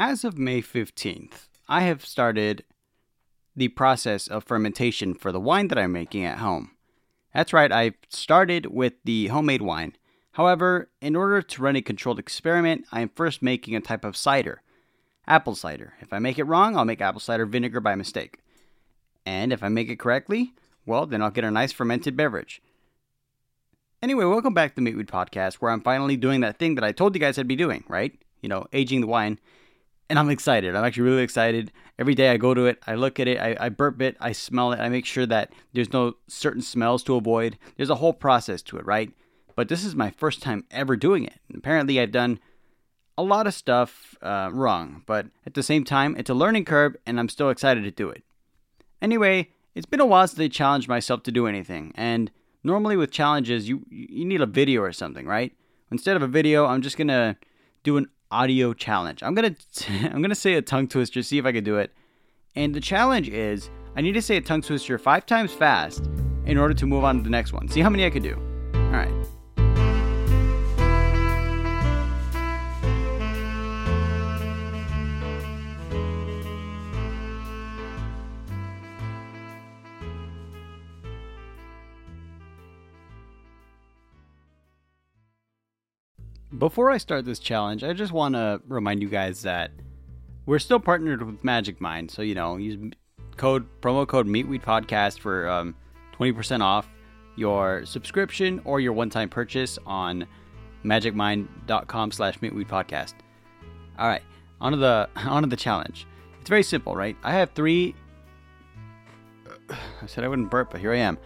As of May 15th, I have started the process of fermentation for the wine that I'm making at home. That's right, I've started with the homemade wine. However, in order to run a controlled experiment, I am first making a type of cider apple cider. If I make it wrong, I'll make apple cider vinegar by mistake. And if I make it correctly, well, then I'll get a nice fermented beverage. Anyway, welcome back to the Meet Wheat Podcast, where I'm finally doing that thing that I told you guys I'd be doing, right? You know, aging the wine. And I'm excited. I'm actually really excited. Every day I go to it, I look at it, I, I burp it, I smell it, I make sure that there's no certain smells to avoid. There's a whole process to it, right? But this is my first time ever doing it. Apparently, I've done a lot of stuff uh, wrong, but at the same time, it's a learning curve, and I'm still excited to do it. Anyway, it's been a while since I challenged myself to do anything, and normally with challenges, you you need a video or something, right? Instead of a video, I'm just gonna do an audio challenge. I'm gonna I'm gonna say a tongue twister, see if I can do it. And the challenge is I need to say a tongue twister five times fast in order to move on to the next one. See how many I could do. All right. Before I start this challenge, I just want to remind you guys that we're still partnered with Magic Mind. So, you know, use code promo code Meet Wheat Podcast for um, 20% off your subscription or your one-time purchase on magicmind.com slash meet wheat podcast. All right, on to the on to the challenge. It's very simple, right? I have three. I said I wouldn't burp, but here I am.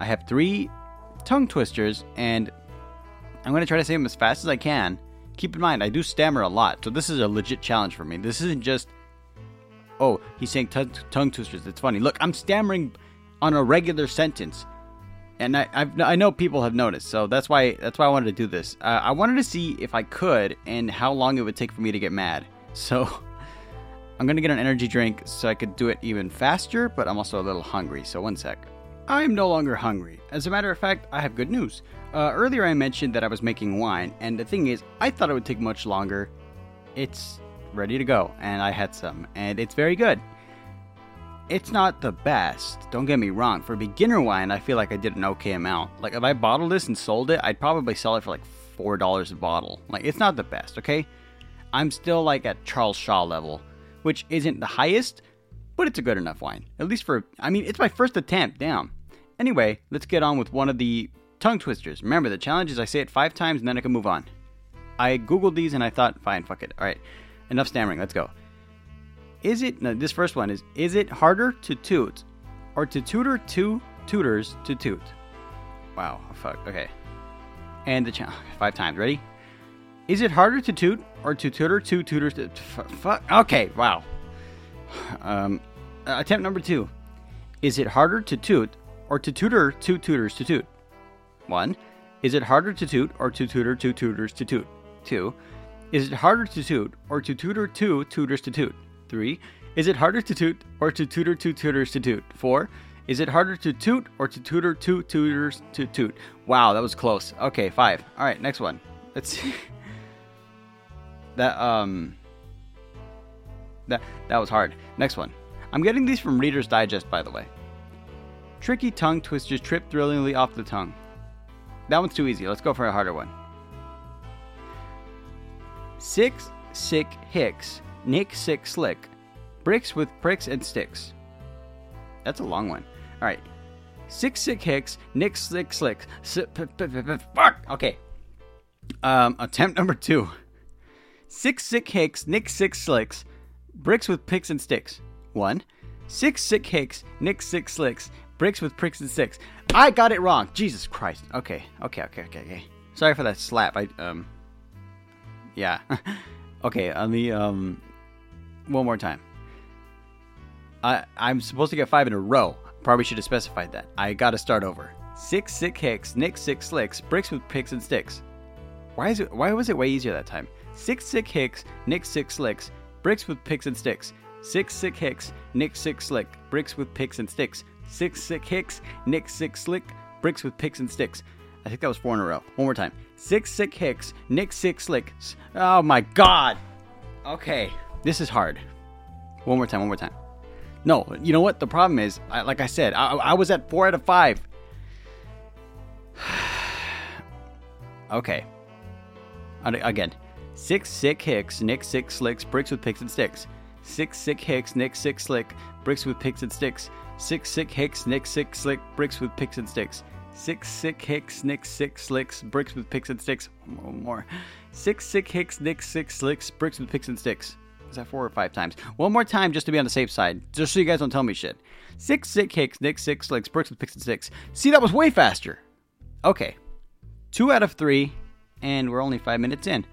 I have three tongue twisters, and I'm going to try to say them as fast as I can. Keep in mind, I do stammer a lot, so this is a legit challenge for me. This isn't just, oh, he's saying t- tongue twisters. It's funny. Look, I'm stammering on a regular sentence, and I I've, i know people have noticed, so that's why that's why I wanted to do this. Uh, I wanted to see if I could and how long it would take for me to get mad. So I'm gonna get an energy drink so I could do it even faster, but I'm also a little hungry. So one sec. I am no longer hungry. As a matter of fact, I have good news. Uh, earlier, I mentioned that I was making wine, and the thing is, I thought it would take much longer. It's ready to go, and I had some, and it's very good. It's not the best, don't get me wrong. For beginner wine, I feel like I did an okay amount. Like, if I bottled this and sold it, I'd probably sell it for like $4 a bottle. Like, it's not the best, okay? I'm still like at Charles Shaw level, which isn't the highest, but it's a good enough wine. At least for, I mean, it's my first attempt, damn. Anyway, let's get on with one of the tongue twisters. Remember, the challenge is I say it five times and then I can move on. I googled these and I thought, fine, fuck it. All right, enough stammering. Let's go. Is it? No, this first one is: Is it harder to toot, or to tutor two tutors to toot? Wow, fuck. Okay, and the challenge five times. Ready? Is it harder to toot or to tutor two tutors to f- fuck? Okay, wow. Um, attempt number two: Is it harder to toot or to tutor two tutors to toot? 1. Is it harder to toot or to tutor two tutors to toot? 2. Is it harder to toot or to tutor two tutors to toot? 3. Is it harder to toot or to tutor two tutors to toot? 4. Is it harder to toot or to tutor two tutors to toot? Wow, that was close. Okay, 5. All right, next one. Let's see. that um that that was hard. Next one. I'm getting these from Reader's Digest by the way. Tricky tongue twisters trip thrillingly off the tongue. That one's too easy. Let's go for a harder one. Six sick hicks, Nick sick slick, bricks with pricks and sticks. That's a long one. All right. Six sick hicks, Nick slick slick. Fuck. Okay. Um, attempt number two. Six sick hicks, Nick six slicks, bricks with picks and sticks. One. Six sick hicks, Nick six slicks, bricks with pricks and sticks. I got it wrong. Jesus Christ. Okay, okay, okay, okay, okay. Sorry for that slap. I um. Yeah. okay. On the um. One more time. I I'm supposed to get five in a row. Probably should have specified that. I got to start over. Six sick hicks, Nick six slicks, bricks with picks and sticks. Why is it? Why was it way easier that time? Six sick hicks, Nick six slicks, bricks with picks and sticks. Six sick hicks, Nick six slick, bricks with picks and sticks. Six sick hicks, Nick six slick, bricks with picks and sticks. I think that was four in a row. One more time. Six sick hicks, Nick six slicks. Oh my god. Okay. This is hard. One more time, one more time. No, you know what? The problem is, I, like I said, I, I was at four out of five. okay. Again, six sick hicks, Nick six slicks, bricks with picks and sticks. Six sick hicks, Nick six slick, bricks with picks and sticks. Six sick hicks, Nick six slick, bricks with picks and sticks. Six sick hicks, Nick six slicks, bricks with picks and sticks. One more. Six sick hicks, Nick six slicks, bricks with picks and sticks. Is that four or five times? One more time just to be on the safe side, just so you guys don't tell me shit. Six sick hicks, Nick six slicks, bricks with picks and sticks. See, that was way faster. Okay. Two out of three, and we're only five minutes in.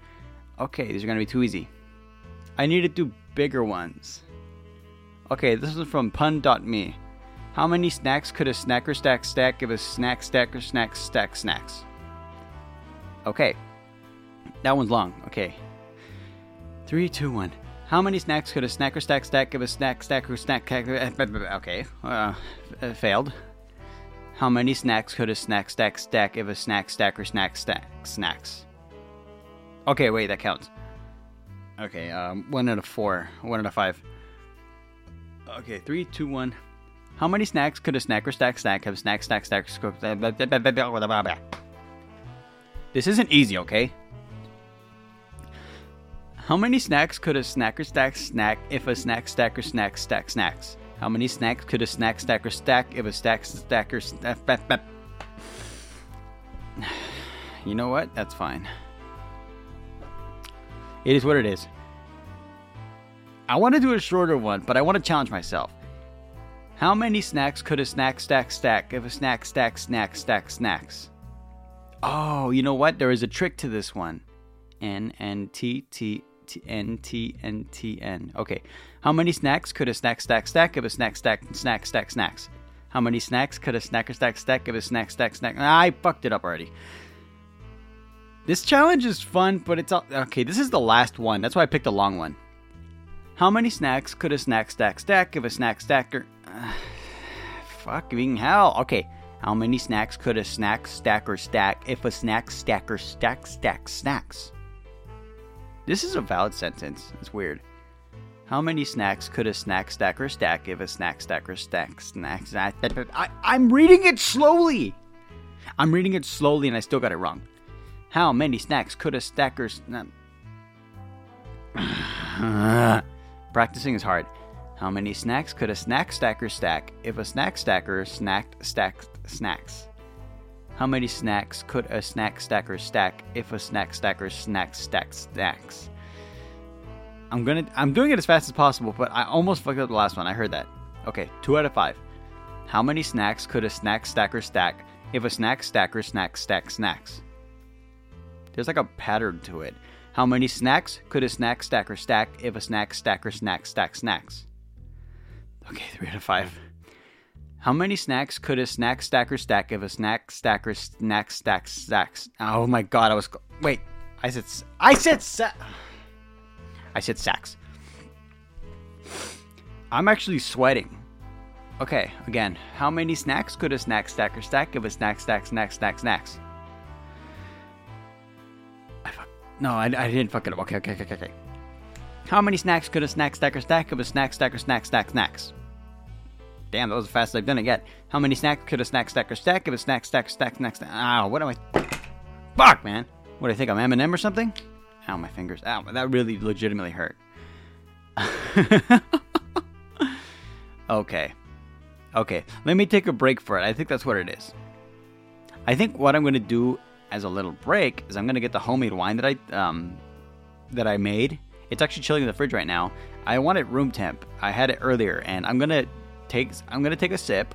Okay, these are gonna be too easy. I need to do bigger ones. Okay, this is from pun.me. How many snacks could a snacker stack stack give a snack stacker snack stack snacks? Okay. That one's long. Okay. Three, two, one. How many snacks could a snacker stack stack give a snack stacker snack? Okay. Uh, failed. How many snacks could a snack stack stack give a snack stacker snack stack snacks? Okay, wait, that counts. Okay, um, one out of four. One out of five. Okay, three, two, one. How many snacks could a snacker stack stack have snack stack stack This isn't easy, okay? How many snacks could a snacker stack snack if a snack stacker snack stack snacks? How many snacks could a snack stacker stack if a stack stacker stack? You know what? That's fine. It is what it is. I want to do a shorter one, but I want to challenge myself. How many snacks could a snack stack stack if a snack stack snack stack snacks? Oh, you know what? There is a trick to this one. N N T T T N T N T N. Okay. How many snacks could a snack stack stack if a snack stack snack stack snacks? How many snacks could a snacker stack stack if a snack stack snack? I fucked it up already. This challenge is fun, but it's all, okay. This is the last one. That's why I picked a long one. How many snacks could a snack stack stack if a snack stacker? fucking hell. Okay, how many snacks could a snack stacker stack if a snack stacker stack stack snacks? This is a valid sentence. It's weird. How many snacks could a snack stacker stack if a snack stacker stack snacks? I, I'm reading it slowly. I'm reading it slowly and I still got it wrong. How many snacks could a stacker? Practicing is hard. How many snacks could a snack stacker stack if a snack stacker snacked stacked snacks? How many snacks could a snack stacker stack if a snack stacker snack stacks snacks? I'm gonna I'm doing it as fast as possible, but I almost fucked up the last one. I heard that. Okay, two out of five. How many snacks could a snack stacker stack if a snack stacker snack stack snacks? There's like a pattern to it. How many snacks could a snack stacker stack if a snack stacker snack stack snacks? Okay, three out of five. How many snacks could a snack stacker stack if a snack stacker snack stack stacks? Oh my god, I was wait. I said I said sa- I said sacks. I'm actually sweating. Okay, again, how many snacks could a snack stacker stack if a snack stack snack stack snacks? No, I, I didn't fuck it up. Okay, okay, okay, okay. How many snacks could a snack stacker stack if a snack stacker snack stack snacks? Damn, that was the fastest I've done it yet. How many snacks could a snack stacker stack if a snack stacker stack snack stack? What am I? Fuck, man. What do I think? I'm Eminem or something? Ow, my fingers. Ow, that really legitimately hurt. okay. Okay, let me take a break for it. I think that's what it is. I think what I'm going to do as a little break is I'm to get the homemade wine that I um that I made it's actually chilling in the fridge right now. I want it room temp. I had it earlier, and I'm gonna take I'm gonna take a sip,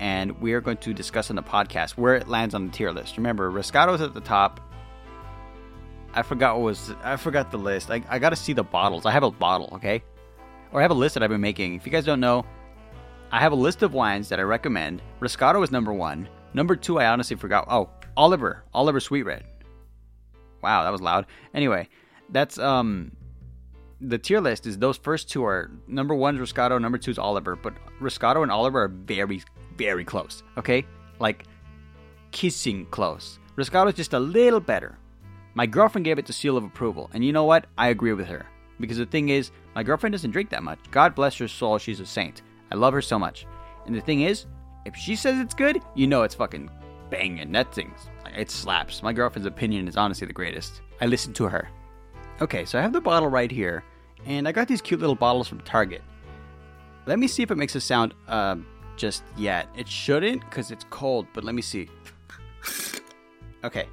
and we are going to discuss on the podcast where it lands on the tier list. Remember, Roscato's at the top. I forgot what was I forgot the list. I, I got to see the bottles. I have a bottle, okay, or I have a list that I've been making. If you guys don't know, I have a list of wines that I recommend. Roscado is number one. Number two, I honestly forgot. Oh, Oliver, Oliver Sweet Red. Wow, that was loud. Anyway, that's um the tier list is those first two are number one is Roscato, number two is Oliver, but Roscato and Oliver are very, very close. Okay, like kissing close. Roscato is just a little better. My girlfriend gave it the seal of approval, and you know what? I agree with her. Because the thing is, my girlfriend doesn't drink that much. God bless her soul, she's a saint. I love her so much. And the thing is, if she says it's good, you know it's fucking banging. That thing's it slaps. My girlfriend's opinion is honestly the greatest. I listen to her. Okay, so I have the bottle right here, and I got these cute little bottles from Target. Let me see if it makes a sound uh, just yet. It shouldn't because it's cold, but let me see. Okay.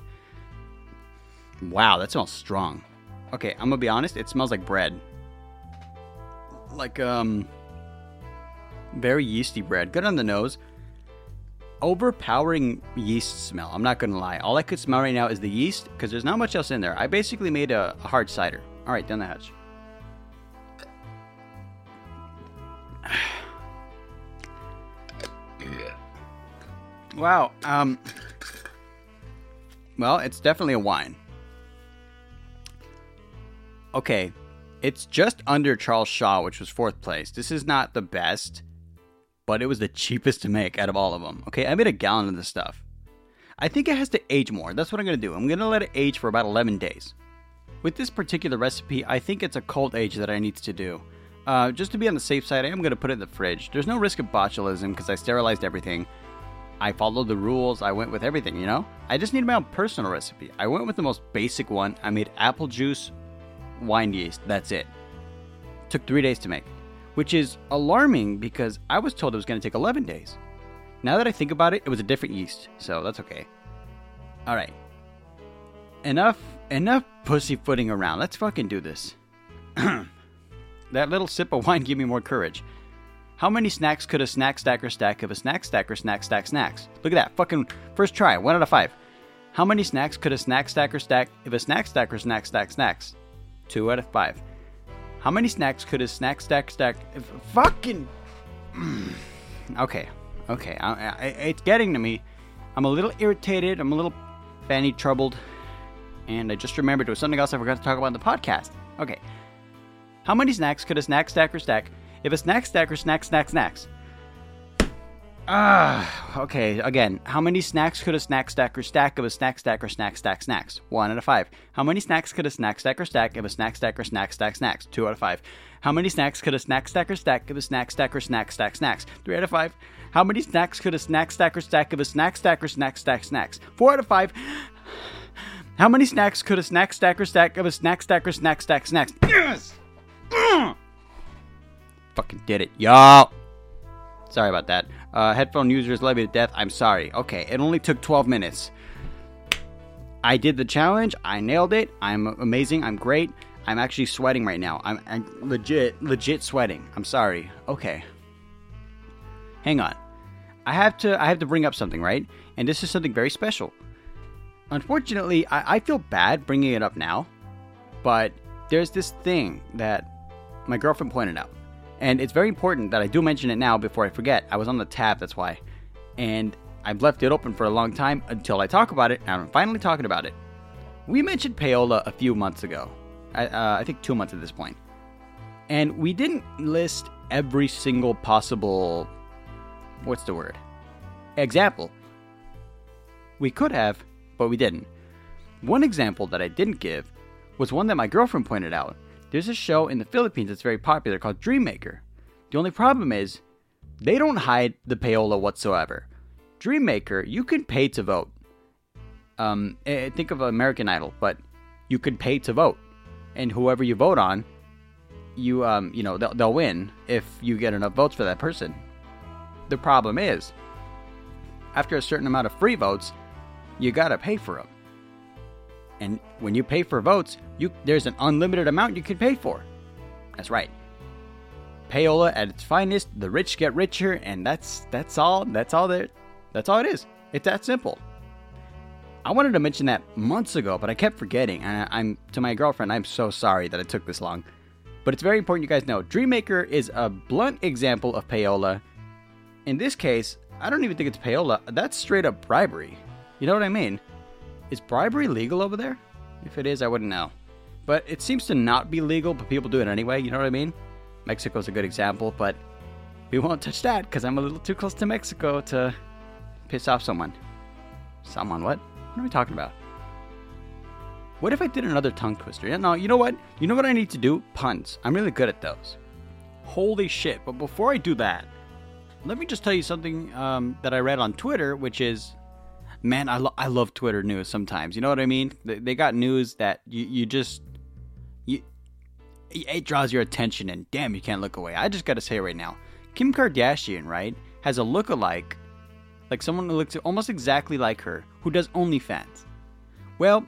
Wow, that smells strong. Okay, I'm gonna be honest, it smells like bread. Like, um, very yeasty bread. Good on the nose. Overpowering yeast smell. I'm not gonna lie. All I could smell right now is the yeast because there's not much else in there. I basically made a, a hard cider. All right, down the hatch. Wow. Um. Well, it's definitely a wine. Okay, it's just under Charles Shaw, which was fourth place. This is not the best, but it was the cheapest to make out of all of them. Okay, I made a gallon of this stuff. I think it has to age more. That's what I'm gonna do. I'm gonna let it age for about 11 days. With this particular recipe, I think it's a cold age that I need to do. Uh, just to be on the safe side, I am gonna put it in the fridge. There's no risk of botulism because I sterilized everything. I followed the rules. I went with everything, you know? I just need my own personal recipe. I went with the most basic one. I made apple juice, wine yeast. That's it. Took three days to make, which is alarming because I was told it was going to take 11 days. Now that I think about it, it was a different yeast, so that's okay. All right. Enough, enough pussyfooting around. Let's fucking do this. that little sip of wine gave me more courage. How many snacks could a snack stacker stack if a snack stacker snack stack snacks? Look at that. Fucking first try. One out of five. How many snacks could a snack stacker stack if a snack stacker snack stack snacks? Two out of five. How many snacks could a snack stack stack if fucking. okay. Okay. I, I, it's getting to me. I'm a little irritated. I'm a little fanny troubled. And I just remembered there was something else I forgot to talk about in the podcast. Okay. How many snacks could a snack stacker stack if a snack stacker snack snack snacks. Ah, okay. Again, how many snacks could a snack stacker stack if a snack stacker snack stack snacks? One out of five. How many snacks could a snack stacker stack if a snack stacker snack stack snacks? Two out of five. How many snacks could a snack stacker stack if a snack stacker snack stack snacks? Three out of five. How many snacks could a snack stacker stack if a snack stacker snack stack snacks? Four out of five. How many snacks could a snack stacker stack if a snack stacker snack stack snacks? Yes. Fucking did it. Y'all. Sorry about that. Uh, headphone users love me to death. I'm sorry. Okay, it only took 12 minutes. I did the challenge. I nailed it. I'm amazing. I'm great. I'm actually sweating right now. I'm, I'm legit, legit sweating. I'm sorry. Okay. Hang on. I have to. I have to bring up something, right? And this is something very special. Unfortunately, I, I feel bad bringing it up now, but there's this thing that my girlfriend pointed out. And it's very important that I do mention it now before I forget. I was on the tab, that's why. And I've left it open for a long time until I talk about it, and I'm finally talking about it. We mentioned payola a few months ago. I, uh, I think two months at this point. And we didn't list every single possible. What's the word? Example. We could have, but we didn't. One example that I didn't give was one that my girlfriend pointed out. There's a show in the Philippines that's very popular called Dreammaker. The only problem is they don't hide the payola whatsoever. Dreammaker, you can pay to vote. Um, eh, think of American Idol, but you can pay to vote, and whoever you vote on, you um, you know they'll, they'll win if you get enough votes for that person. The problem is, after a certain amount of free votes, you gotta pay for them. And when you pay for votes, you there's an unlimited amount you can pay for. That's right. Payola at its finest, the rich get richer, and that's that's all that's all there that's all it is. It's that simple. I wanted to mention that months ago, but I kept forgetting. And I, am to my girlfriend, I'm so sorry that it took this long. But it's very important you guys know. Dreammaker is a blunt example of payola. In this case, I don't even think it's payola. That's straight up bribery. You know what I mean? Is bribery legal over there? If it is, I wouldn't know. But it seems to not be legal, but people do it anyway, you know what I mean? Mexico's a good example, but we won't touch that because I'm a little too close to Mexico to piss off someone. Someone, what? What are we talking about? What if I did another tongue twister? Yeah, no, you know what? You know what I need to do? Puns. I'm really good at those. Holy shit. But before I do that, let me just tell you something um, that I read on Twitter, which is, man, I, lo- I love Twitter news sometimes. You know what I mean? They, they got news that you, you just, you, it draws your attention and damn, you can't look away. I just gotta say right now, Kim Kardashian, right, has a look-alike, like someone who looks almost exactly like her, who does OnlyFans. Well,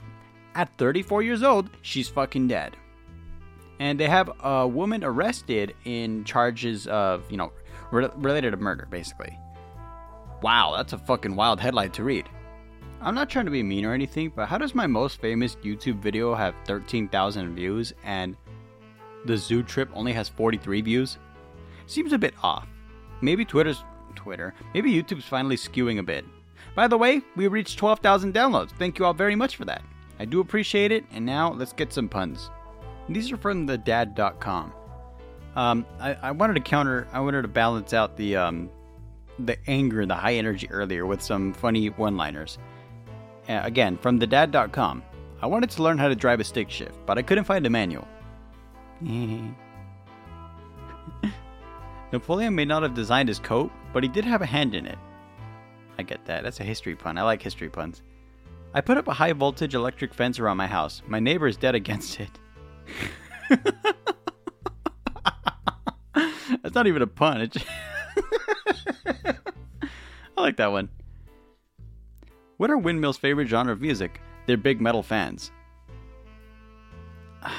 at 34 years old, she's fucking dead. And they have a woman arrested in charges of, you know, re- related to murder, basically. Wow, that's a fucking wild headline to read. I'm not trying to be mean or anything, but how does my most famous YouTube video have 13,000 views and the zoo trip only has 43 views? Seems a bit off. Maybe Twitter's Twitter. Maybe YouTube's finally skewing a bit. By the way, we reached 12,000 downloads. Thank you all very much for that. I do appreciate it, and now let's get some puns. These are from the dad.com. Um, I, I wanted to counter, I wanted to balance out the um, the anger and the high energy earlier with some funny one liners. Again, from thedad.com. I wanted to learn how to drive a stick shift, but I couldn't find a manual. Napoleon may not have designed his coat, but he did have a hand in it. I get that. That's a history pun. I like history puns. I put up a high voltage electric fence around my house. My neighbor is dead against it. That's not even a pun. It's I like that one. What are Windmill's favorite genre of music? They're big metal fans.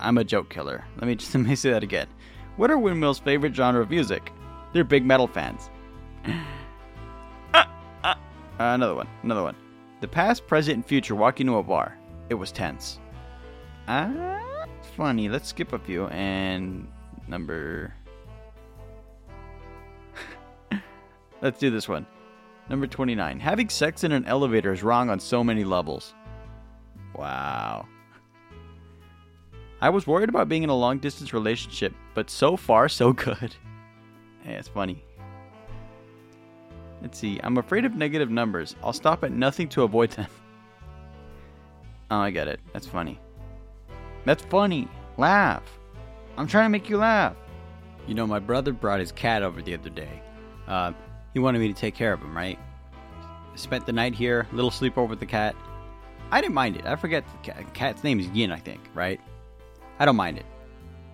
I'm a joke killer. Let me just let me say that again. What are Windmill's favorite genre of music? They're big metal fans. Ah, Uh, another one. Another one. The past, present, and future walk into a bar. It was tense. Ah, funny. Let's skip a few. And number. Let's do this one. Number 29. Having sex in an elevator is wrong on so many levels. Wow. I was worried about being in a long distance relationship, but so far, so good. Hey, it's funny. Let's see. I'm afraid of negative numbers. I'll stop at nothing to avoid them. Oh, I get it. That's funny. That's funny. Laugh. I'm trying to make you laugh. You know, my brother brought his cat over the other day. Uh, he wanted me to take care of him, right? Spent the night here, little sleepover with the cat. I didn't mind it. I forget the cat, cat's name is Yin, I think, right? I don't mind it.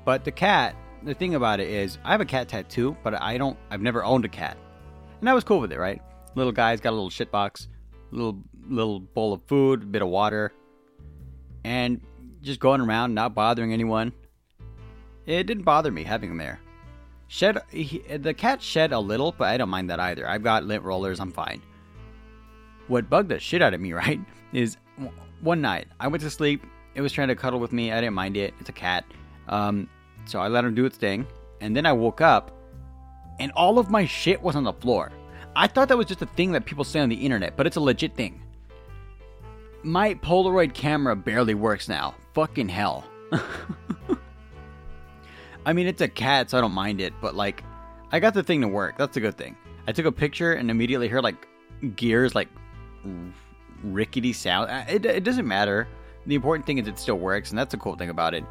But the cat, the thing about it is, I have a cat tattoo, but I don't. I've never owned a cat, and I was cool with it, right? Little guy's got a little shit box, little little bowl of food, a bit of water, and just going around, not bothering anyone. It didn't bother me having him there. Shed he, the cat shed a little, but I don't mind that either. I've got lint rollers, I'm fine. What bugged the shit out of me, right, is one night I went to sleep. It was trying to cuddle with me. I didn't mind it. It's a cat. Um, so I let him do its thing. And then I woke up and all of my shit was on the floor. I thought that was just a thing that people say on the internet, but it's a legit thing. My Polaroid camera barely works now. Fucking hell. I mean, it's a cat, so I don't mind it, but like, I got the thing to work. That's a good thing. I took a picture and immediately heard like gears, like rickety sound. It, it doesn't matter. The important thing is it still works, and that's the cool thing about it.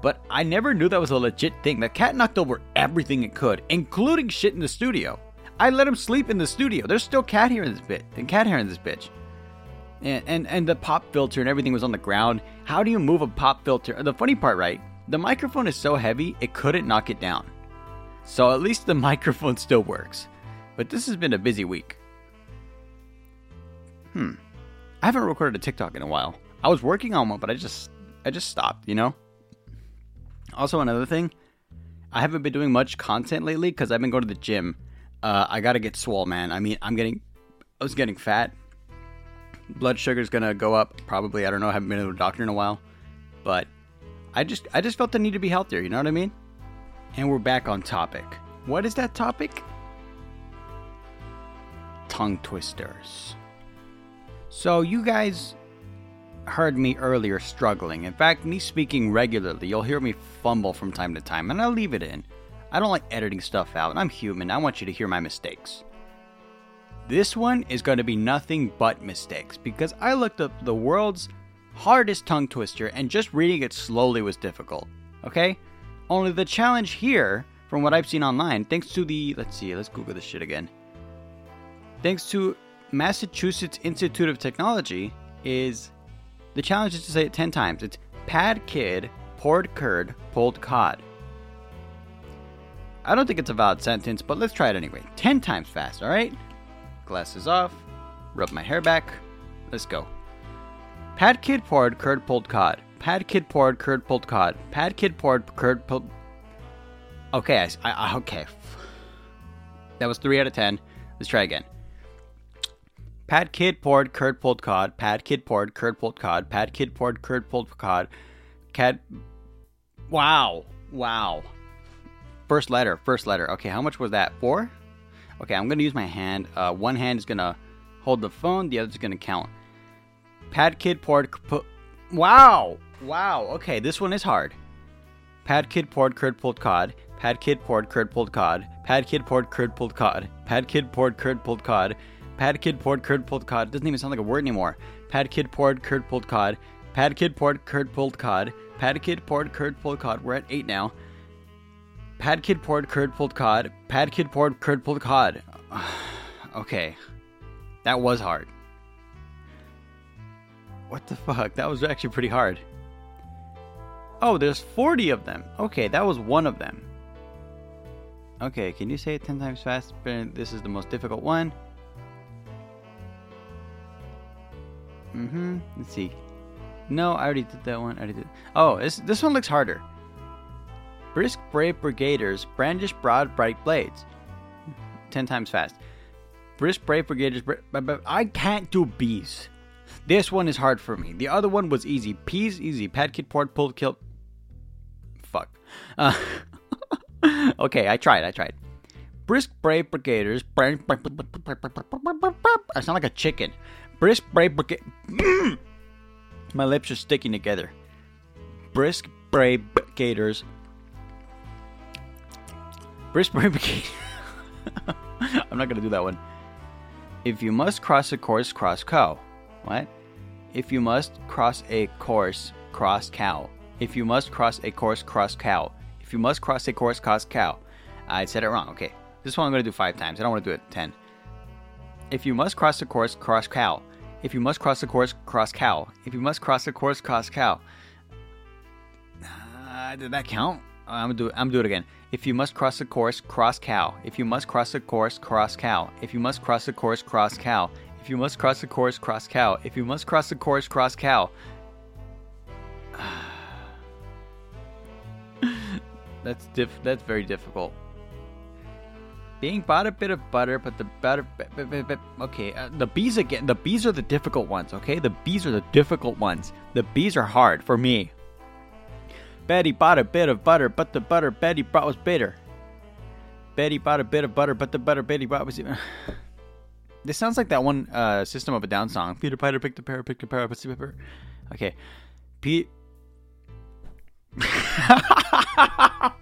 But I never knew that was a legit thing. The cat knocked over everything it could, including shit in the studio. I let him sleep in the studio. There's still cat hair in this bit, and cat hair in this bitch. And, and and the pop filter and everything was on the ground. How do you move a pop filter? The funny part, right? The microphone is so heavy it couldn't knock it down. So at least the microphone still works. But this has been a busy week. Hmm. I haven't recorded a TikTok in a while. I was working on one, but I just I just stopped, you know? Also another thing, I haven't been doing much content lately because I've been going to the gym. Uh, I gotta get swole, man. I mean, I'm getting, I was getting fat. Blood sugar's gonna go up probably. I don't know. I haven't been to the doctor in a while, but I just, I just felt the need to be healthier. You know what I mean? And we're back on topic. What is that topic? Tongue twisters. So you guys heard me earlier struggling. In fact, me speaking regularly, you'll hear me fumble from time to time, and I'll leave it in. I don't like editing stuff out. I'm human. I want you to hear my mistakes. This one is going to be nothing but mistakes because I looked up the world's hardest tongue twister, and just reading it slowly was difficult. Okay? Only the challenge here, from what I've seen online, thanks to the. Let's see, let's Google this shit again. Thanks to Massachusetts Institute of Technology, is the challenge is to say it 10 times. It's pad kid, poured curd, pulled cod. I don't think it's a valid sentence, but let's try it anyway. 10 times fast, alright? Glasses off, rub my hair back. Let's go. Pad kid poured curd pulled cod. Pad kid poured curd pulled. Okay, I, I, okay. That was three out of ten. Let's try again. Pad kid poured curd pulled cod. Pad kid poured curd pulled cod. Pad kid poured curd pulled cod. Cat. Wow. Wow. First letter. First letter. Okay, how much was that? Four? Okay, I'm gonna use my hand. Uh, one hand is gonna hold the phone. The other is gonna count. Pad kid poured. Pu- wow. Wow. Okay, this one is hard. Pad kid poured curd pulled cod. Pad kid poured curd pulled cod. Pad kid poured curd pulled cod. Pad kid poured curd pulled cod. Pad kid poured curd pulled cod. Doesn't even sound like a word anymore. Pad kid poured curd pulled cod. Pad kid poured curd pulled cod. Pad kid poured curd pulled cod. We're at eight now. Pad kid poured curd pulled cod. Pad kid poured curd pulled cod. okay. That was hard. What the fuck? That was actually pretty hard. Oh, there's 40 of them. Okay, that was one of them. Okay, can you say it 10 times fast? This is the most difficult one. Mm-hmm. Let's see. No, I already did that one. I already did. Oh, this this one looks harder. Brisk brave brigaders brandish broad bright blades. Ten times fast. Brisk brave brigaders. I can't do bees. This one is hard for me. The other one was easy. Peas easy. Pad kid poured pulled killed. Fuck. Uh, okay, I tried. I tried. Brisk brave brigaders. I sound like a chicken. Brisk brave brigade. My lips are sticking together. Brisk brave brigaders. Brisk brave brigade. I'm not gonna do that one. If you must cross a course, cross cow. What? If you must cross a course, cross cow. If you must cross a course, cross cow. If you must cross a course, cross cow. I said it wrong. Okay. This one I'm going to do five times. I don't want to do it ten. If you must cross a course, cross cow. If you must cross a course, cross cow. If you must cross a course, cross cow. Uh, did that count? Uh, I'm gonna do. I'm gonna do it again. If you must cross a course, cross cow. If you must cross a course, cross cow. If you must cross a course, cross cow. If you must cross the course, cross cow. If you must cross the course, cross cow. that's diff. That's very difficult. Being bought a bit of butter, but the butter. Okay, uh, the bees again. The bees are the difficult ones. Okay, the bees are the difficult ones. The bees are hard for me. Betty bought a bit of butter, but the butter Betty brought was bitter. Betty bought a bit of butter, but the butter Betty brought was. this sounds like that one uh, System of a Down song. Peter Piper picked a pear, picked a pear, picked a pepper. Okay, Pete. I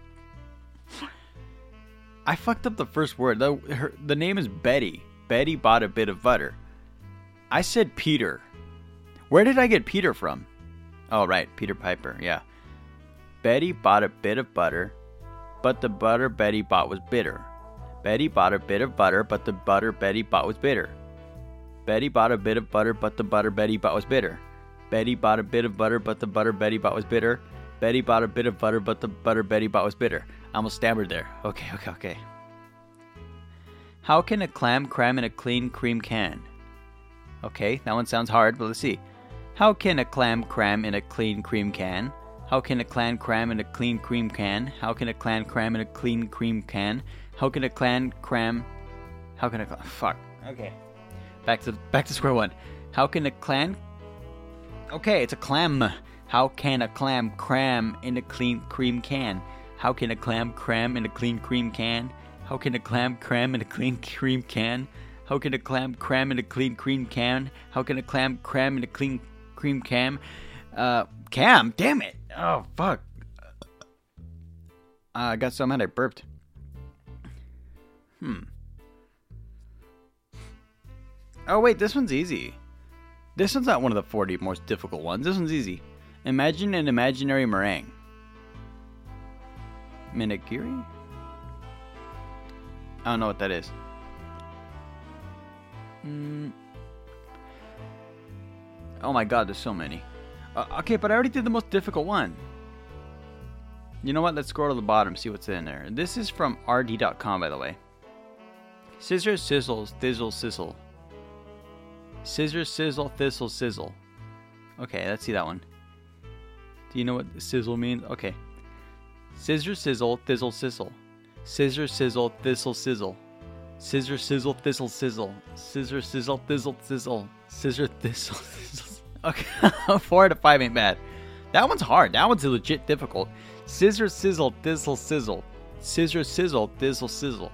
fucked up the first word. The, her, the name is Betty. Betty bought a bit of butter. I said Peter. Where did I get Peter from? Oh, right, Peter Piper, yeah. Betty bought a bit of butter, but the butter Betty bought was bitter. Betty bought a bit of butter, but the butter Betty bought was bitter. Betty bought a bit of butter, but the butter Betty bought was bitter. Betty bought a bit of butter, but the butter Betty bought was bitter. Betty bought a bit of butter, but the butter Betty bought was bitter. I almost stammered there. Okay, okay, okay. How can a clam cram in a clean cream can? Okay, that one sounds hard, but let's see. How can a clam cram in a clean cream can? How can a clam cram in a clean cream can? How can a clam cram in a clean cream can? How can a clam cram? How can a fuck? Okay, back to back to square one. How can a clam? Okay, it's a clam. How can a clam cram in a clean cream can? How can a clam cram in a clean cream can? How can a clam cram in a clean cream can? How can a clam cram in a clean cream can? How can a clam cram in a clean cream can? Uh, cam, damn it. Oh, fuck. Uh, I got so mad I burped. Hmm. Oh, wait, this one's easy. This one's not one of the 40 most difficult ones. This one's easy. Imagine an imaginary meringue. Minigiri? I don't know what that is. Mm. Oh my god, there's so many. Uh, okay, but I already did the most difficult one. You know what? Let's scroll to the bottom, see what's in there. This is from rd.com, by the way. Scissors, sizzles, thizzle, sizzle. Scissors, sizzle, thistle, sizzle. Okay, let's see that one. Do you know what sizzle means? Okay. Scissor, sizzle, thizzle, sizzle. Scissor, sizzle, thistle, sizzle. Scissor, sizzle, thistle, sizzle. Scissor, sizzle, thizzle, sizzle. Scissor, thistle, sizzle. Okay, four out of five ain't bad. That one's hard. That one's legit difficult. Scissor, sizzle, thistle, sizzle. Scissor, sizzle, thistle, sizzle.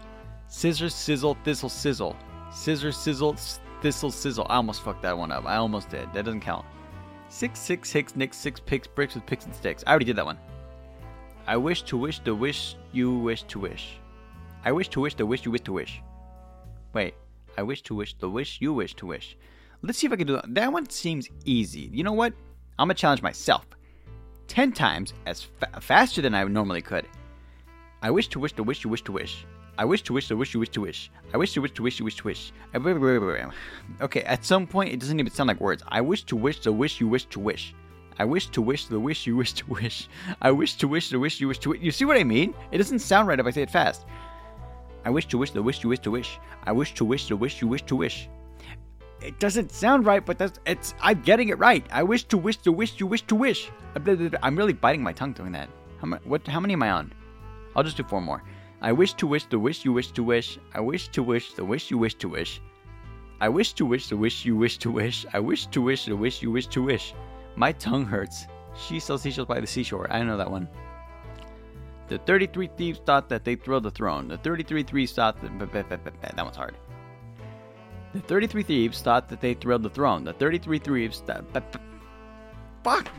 Scissor, sizzle, thistle, sizzle. Scissor, sizzle, thistle, sizzle. I almost fucked that one up. I almost did. That doesn't count. Six, six, six, nicks, six picks, bricks with picks and sticks. I already did that one. I wish to wish the wish you wish to wish. I wish to wish the wish you wish to wish. Wait. I wish to wish the wish you wish to wish. Let's see if I can do that. That one seems easy. You know what? I'm gonna challenge myself. Ten times as fa- faster than I normally could. I wish to wish the wish you wish to wish. I wish to wish the wish you wish to wish. I wish to wish to wish you wish to wish. Okay, at some point it doesn't even sound like words. I wish to wish the wish you wish to wish. I wish to wish the wish you wish to wish. I wish to wish the wish you wish to wish. You see what I mean? It doesn't sound right if I say it fast. I wish to wish the wish you wish to wish. I wish to wish the wish you wish to wish. It doesn't sound right, but that's it's. I'm getting it right. I wish to wish the wish you wish to wish. I'm really biting my tongue doing that. How? What? How many am I on? I'll just do four more. I wish to wish the wish you wish to wish. I wish to wish the wish you wish to wish. I wish to wish the wish you wish to wish. I wish to wish the wish you wish to wish. My tongue hurts. She sells seashells by the seashore. I know that one. The 33 thieves thought that they throw the throne. The 33 thieves thought that. That one's hard. The 33 thieves thought that they thrilled the throne. The 33 thieves thought. Fuck!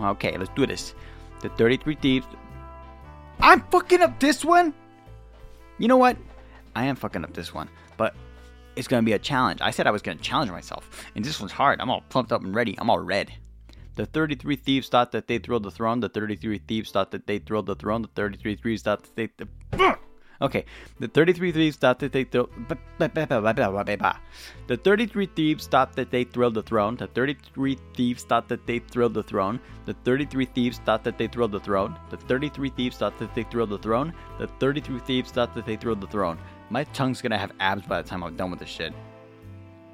Okay, let's do this. The 33 thieves. I'm fucking up this one? You know what? I am fucking up this one, but it's gonna be a challenge. I said I was gonna challenge myself, and this one's hard. I'm all pumped up and ready. I'm all red. The 33 thieves thought that they thrilled the throne. The 33 thieves thought that they thrilled the throne. The 33 thieves thought that they. Th- Okay, the 33 thieves thought that they thro- The 33 thieves thought that they thrilled the throne. The 33 thieves thought that they thrilled the throne. The 33 thieves thought that they thrilled the throne. The 33 thieves thought that they thrilled the throne. The 33 thieves thought that they thrilled the throne. My tongue's gonna have abs by the time I'm done with this shit.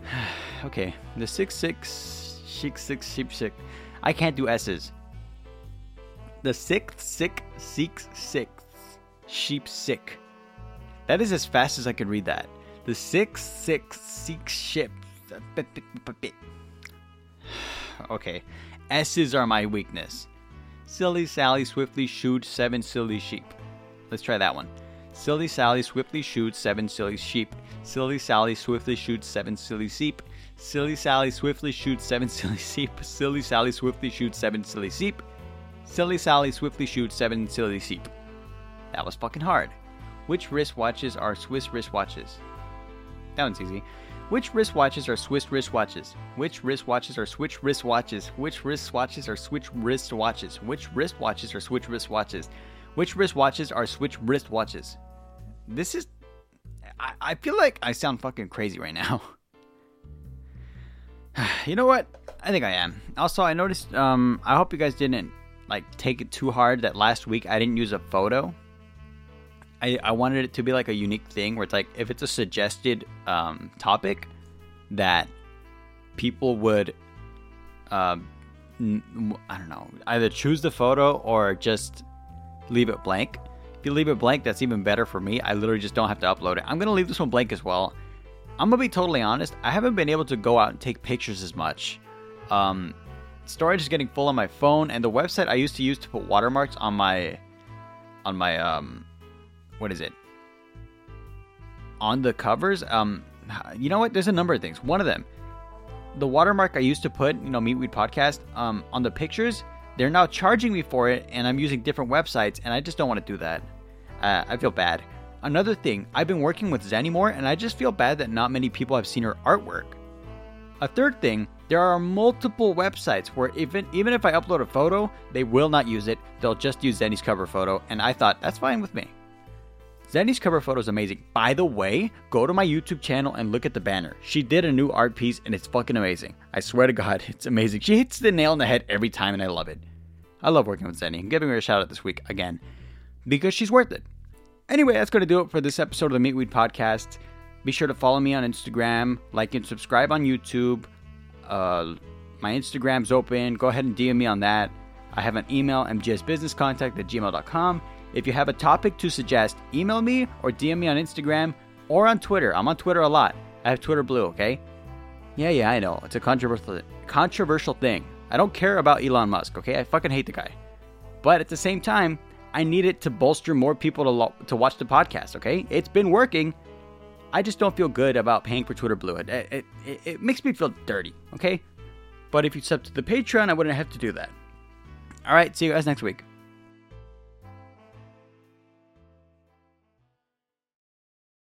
okay, the 6 6 chic 6 sheep sick. I can't do S's. The sixth sick seeks sixth sheep sick. That is as fast as I could read that. The six six six ship. Okay, S's are my weakness. Silly Sally swiftly shooed seven silly sheep. Let's try that one. Silly Sally swiftly shooed seven silly sheep. Silly Sally swiftly shoots seven silly sheep. Silly Sally swiftly shoots seven silly sheep. Silly Sally swiftly shoots seven silly sheep. Silly Sally swiftly shoots seven silly sheep. That was fucking hard. Which wristwatches are Swiss wristwatches? That one's easy. Which wristwatches are Swiss wristwatches? Which wristwatches are Switch wristwatches? Which wristwatches are Switch wristwatches? Which wristwatches are Switch wristwatches? Which wristwatches are Switch wristwatches? This is. I, I feel like I sound fucking crazy right now. you know what? I think I am. Also, I noticed. Um, I hope you guys didn't like take it too hard that last week I didn't use a photo I, I wanted it to be like a unique thing where it's like if it's a suggested um, topic that people would um, I don't know either choose the photo or just leave it blank. If you leave it blank, that's even better for me. I literally just don't have to upload it. I'm gonna leave this one blank as well. I'm gonna be totally honest. I haven't been able to go out and take pictures as much. Um, storage is getting full on my phone, and the website I used to use to put watermarks on my on my um what is it? On the covers, um, you know what? There's a number of things. One of them, the watermark I used to put, you know, Meet Wheat Podcast, um, on the pictures, they're now charging me for it, and I'm using different websites, and I just don't want to do that. Uh, I feel bad. Another thing, I've been working with Zenimore, and I just feel bad that not many people have seen her artwork. A third thing, there are multiple websites where even even if I upload a photo, they will not use it. They'll just use Zenny's cover photo, and I thought that's fine with me. Zenny's cover photo is amazing. By the way, go to my YouTube channel and look at the banner. She did a new art piece and it's fucking amazing. I swear to God, it's amazing. She hits the nail on the head every time and I love it. I love working with Zenny. I'm giving her a shout out this week again because she's worth it. Anyway, that's going to do it for this episode of the Meet Wheat Podcast. Be sure to follow me on Instagram, like and subscribe on YouTube. Uh, my Instagram's open. Go ahead and DM me on that. I have an email, mgsbusinesscontact at gmail.com. If you have a topic to suggest, email me or DM me on Instagram or on Twitter. I'm on Twitter a lot. I have Twitter Blue, okay? Yeah, yeah, I know. It's a controversial controversial thing. I don't care about Elon Musk, okay? I fucking hate the guy. But at the same time, I need it to bolster more people to lo- to watch the podcast, okay? It's been working. I just don't feel good about paying for Twitter Blue. It, it, it, it makes me feel dirty, okay? But if you sub to the Patreon, I wouldn't have to do that. All right, see you guys next week.